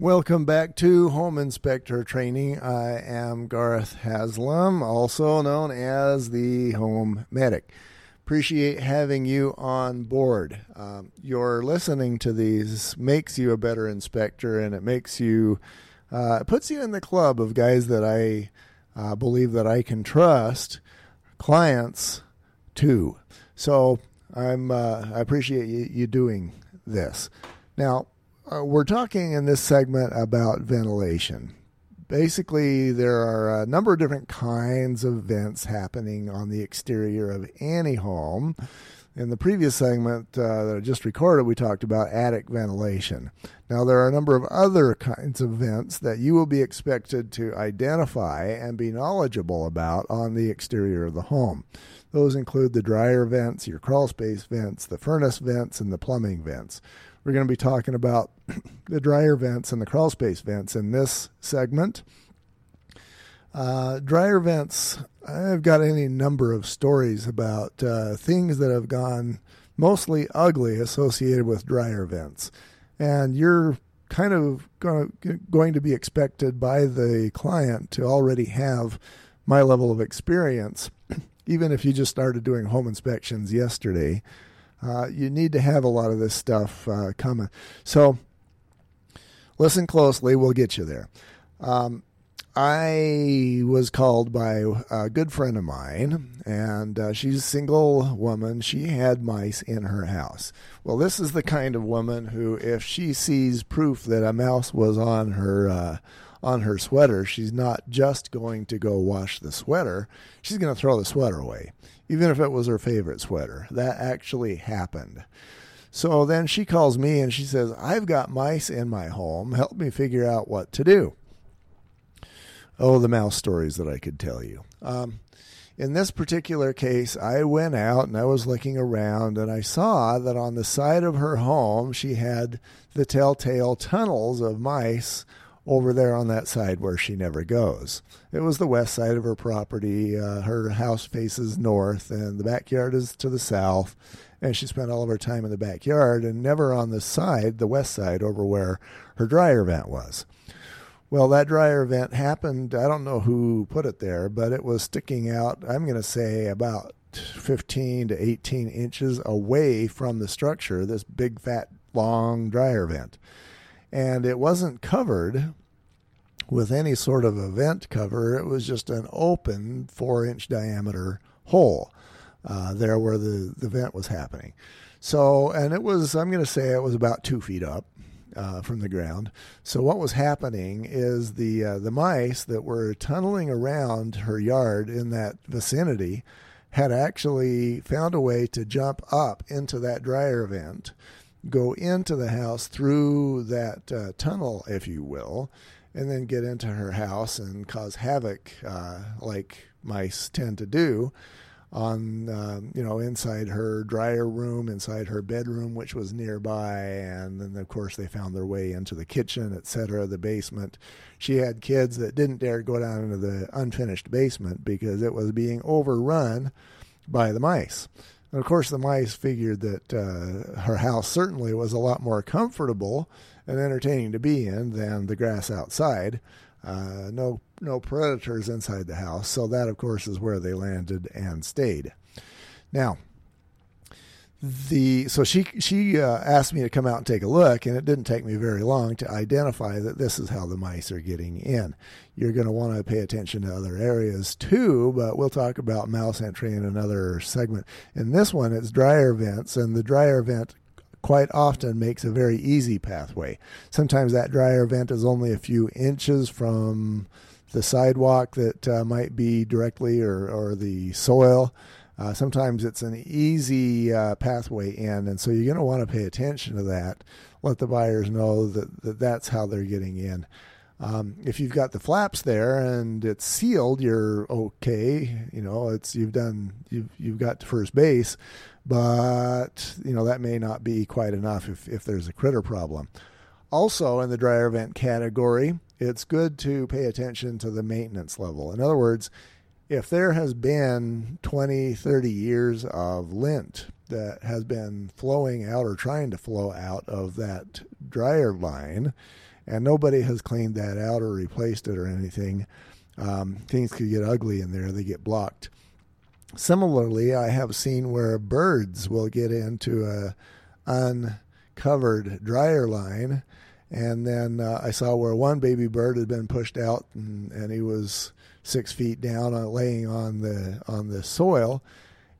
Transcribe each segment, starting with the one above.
Welcome back to Home Inspector Training. I am Garth Haslam, also known as the Home Medic. Appreciate having you on board. Um, your listening to these makes you a better inspector, and it makes you uh, it puts you in the club of guys that I uh, believe that I can trust, clients too. So I'm uh, I appreciate you, you doing this. Now uh, we're talking in this segment about ventilation. Basically, there are a number of different kinds of vents happening on the exterior of any home. In the previous segment uh, that I just recorded, we talked about attic ventilation. Now, there are a number of other kinds of vents that you will be expected to identify and be knowledgeable about on the exterior of the home. Those include the dryer vents, your crawl space vents, the furnace vents, and the plumbing vents. We're going to be talking about the dryer vents and the crawl space vents in this segment. Uh, dryer vents, I've got any number of stories about uh, things that have gone mostly ugly associated with dryer vents. And you're kind of going to be expected by the client to already have my level of experience, even if you just started doing home inspections yesterday. Uh, you need to have a lot of this stuff uh, coming. So listen closely. We'll get you there. Um, I was called by a good friend of mine, and uh, she's a single woman. She had mice in her house. Well, this is the kind of woman who, if she sees proof that a mouse was on her uh, on her sweater, she's not just going to go wash the sweater. She's going to throw the sweater away even if it was her favorite sweater. That actually happened. So then she calls me and she says, I've got mice in my home. Help me figure out what to do. Oh, the mouse stories that I could tell you. Um, in this particular case, I went out and I was looking around and I saw that on the side of her home, she had the telltale tunnels of mice over there on that side where she never goes. It was the west side of her property. Uh, her house faces north, and the backyard is to the south. And she spent all of her time in the backyard and never on the side, the west side, over where her dryer vent was. Well, that dryer vent happened. I don't know who put it there, but it was sticking out, I'm going to say about 15 to 18 inches away from the structure, this big, fat, long dryer vent and it wasn't covered with any sort of a vent cover. It was just an open four inch diameter hole uh, there where the, the vent was happening. So, and it was, I'm going to say it was about two feet up. Uh, from the ground. So what was happening is the uh, the mice that were tunneling around her yard in that vicinity had actually found a way to jump up into that dryer vent go into the house through that uh, tunnel, if you will, and then get into her house and cause havoc, uh, like mice tend to do, on um, you know inside her dryer room, inside her bedroom, which was nearby, and then of course they found their way into the kitchen, etc., the basement. She had kids that didn't dare go down into the unfinished basement because it was being overrun by the mice. And of course, the mice figured that uh, her house certainly was a lot more comfortable and entertaining to be in than the grass outside. Uh, no, no predators inside the house. So that, of course, is where they landed and stayed. Now, the so she she uh, asked me to come out and take a look, and it didn't take me very long to identify that this is how the mice are getting in. You're going to want to pay attention to other areas too, but we'll talk about mouse entry in another segment. In this one, it's dryer vents, and the dryer vent quite often makes a very easy pathway. Sometimes that dryer vent is only a few inches from the sidewalk that uh, might be directly or, or the soil. Uh, sometimes it's an easy uh, pathway in, and so you're going to want to pay attention to that. Let the buyers know that, that that's how they're getting in. Um, if you've got the flaps there and it's sealed, you're okay. You know, it's you've done you've you've got to first base, but you know that may not be quite enough if if there's a critter problem. Also, in the dryer vent category, it's good to pay attention to the maintenance level. In other words, if there has been 20, 30 years of lint that has been flowing out or trying to flow out of that dryer line, and nobody has cleaned that out or replaced it or anything, um, things could get ugly in there. They get blocked. Similarly, I have seen where birds will get into a uncovered dryer line, and then uh, I saw where one baby bird had been pushed out, and, and he was six feet down, laying on the on the soil.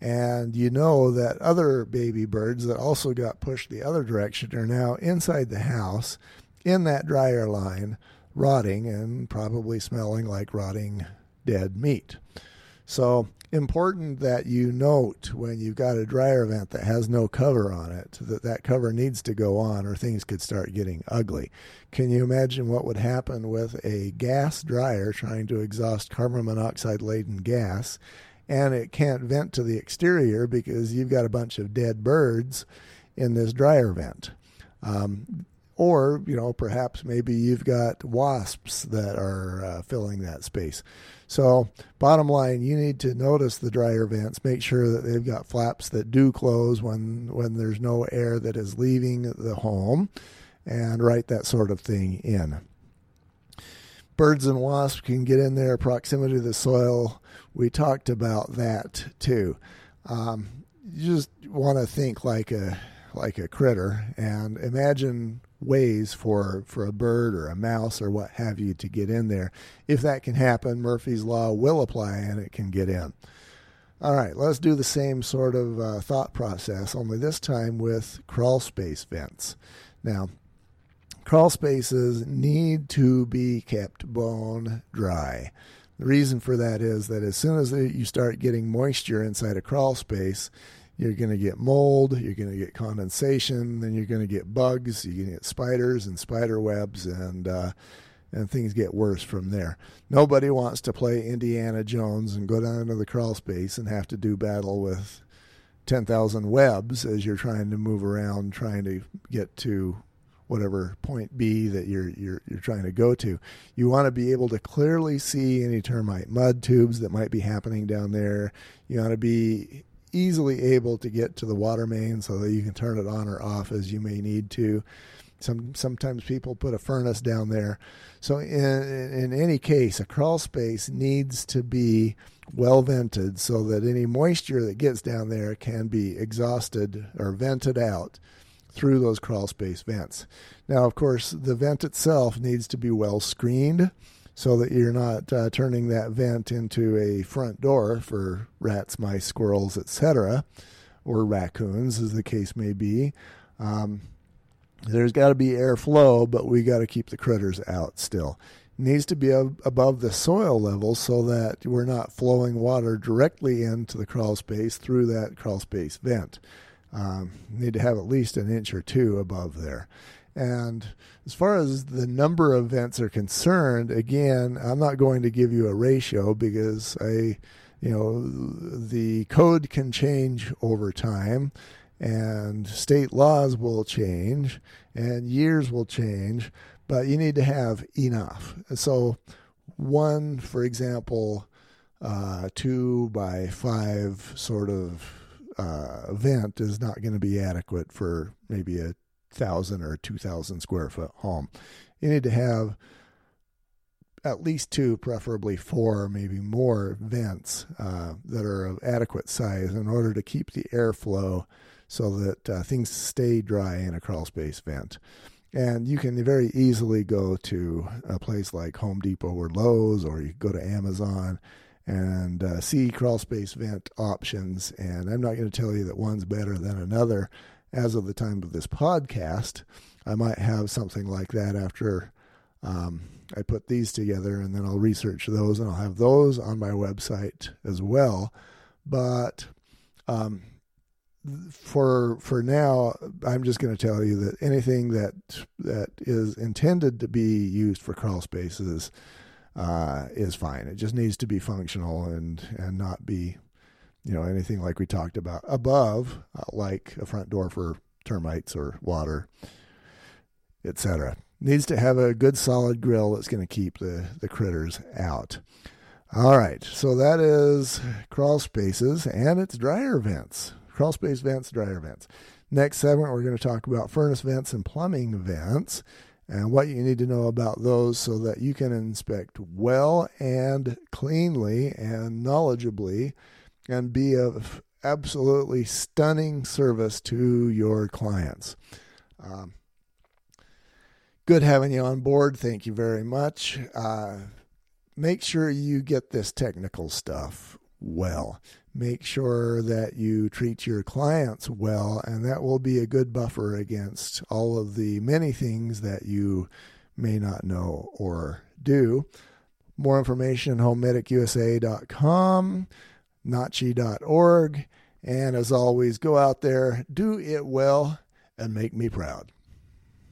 And you know that other baby birds that also got pushed the other direction are now inside the house in that dryer line, rotting and probably smelling like rotting dead meat. So important that you note when you've got a dryer vent that has no cover on it that that cover needs to go on or things could start getting ugly. Can you imagine what would happen with a gas dryer trying to exhaust carbon monoxide laden gas and it can't vent to the exterior because you've got a bunch of dead birds in this dryer vent? Um, or you know perhaps maybe you've got wasps that are uh, filling that space. So bottom line you need to notice the dryer vents. Make sure that they've got flaps that do close when when there's no air that is leaving the home and write that sort of thing in. Birds and wasps can get in there proximity to the soil. We talked about that too. Um, you just want to think like a like a critter and imagine ways for for a bird or a mouse or what have you to get in there. If that can happen, Murphy's law will apply and it can get in. All right, let's do the same sort of uh, thought process, only this time with crawl space vents. Now, crawl spaces need to be kept bone dry. The reason for that is that as soon as you start getting moisture inside a crawl space, you're going to get mold, you're going to get condensation, then you're going to get bugs, you're going to get spiders and spider webs, and uh, and things get worse from there. Nobody wants to play Indiana Jones and go down into the crawl space and have to do battle with 10,000 webs as you're trying to move around, trying to get to whatever point B that you're you're you're trying to go to. You want to be able to clearly see any termite mud tubes that might be happening down there. You want to be easily able to get to the water main so that you can turn it on or off as you may need to. Some sometimes people put a furnace down there. So in in any case, a crawl space needs to be well vented so that any moisture that gets down there can be exhausted or vented out through those crawl space vents. Now, of course, the vent itself needs to be well screened so that you're not uh, turning that vent into a front door for rats, mice, squirrels, etc., or raccoons, as the case may be. Um, there's got to be airflow, but we got to keep the critters out still. It needs to be above the soil level so that we're not flowing water directly into the crawl space through that crawl space vent. Um, need to have at least an inch or two above there. And as far as the number of vents are concerned, again, I'm not going to give you a ratio because I, you know, the code can change over time and state laws will change and years will change, but you need to have enough. So, one, for example, uh, two by five sort of uh, vent is not going to be adequate for maybe a thousand or two thousand square foot home. You need to have at least two, preferably four, maybe more vents uh, that are of adequate size in order to keep the airflow so that uh, things stay dry in a crawl space vent. And you can very easily go to a place like Home Depot or Lowe's, or you go to Amazon and uh, see crawl space vent options. And I'm not going to tell you that one's better than another as of the time of this podcast. I might have something like that after um, I put these together, and then I'll research those, and I'll have those on my website as well. But um, for for now, I'm just going to tell you that anything that that is intended to be used for crawl spaces uh, is fine. It just needs to be functional and and not be you know, anything like we talked about above, uh, like a front door for termites or water, etc. Needs to have a good solid grill that's going to keep the, the critters out. All right, so that is crawl spaces and it's dryer vents. Crawl space vents, dryer vents. Next segment, we're going to talk about furnace vents and plumbing vents. and what you need to know about those so that you can inspect well and cleanly and knowledgeably and be of absolutely stunning service to your clients. Um, good having you on board. Thank you very much. Uh, make sure you get this technical stuff well. Make sure that you treat your clients well, and that will be a good buffer against all of the many things that you may not know or do. More information homemedicusa.com, nachi.org, and as always, go out there, do it well, and make me proud.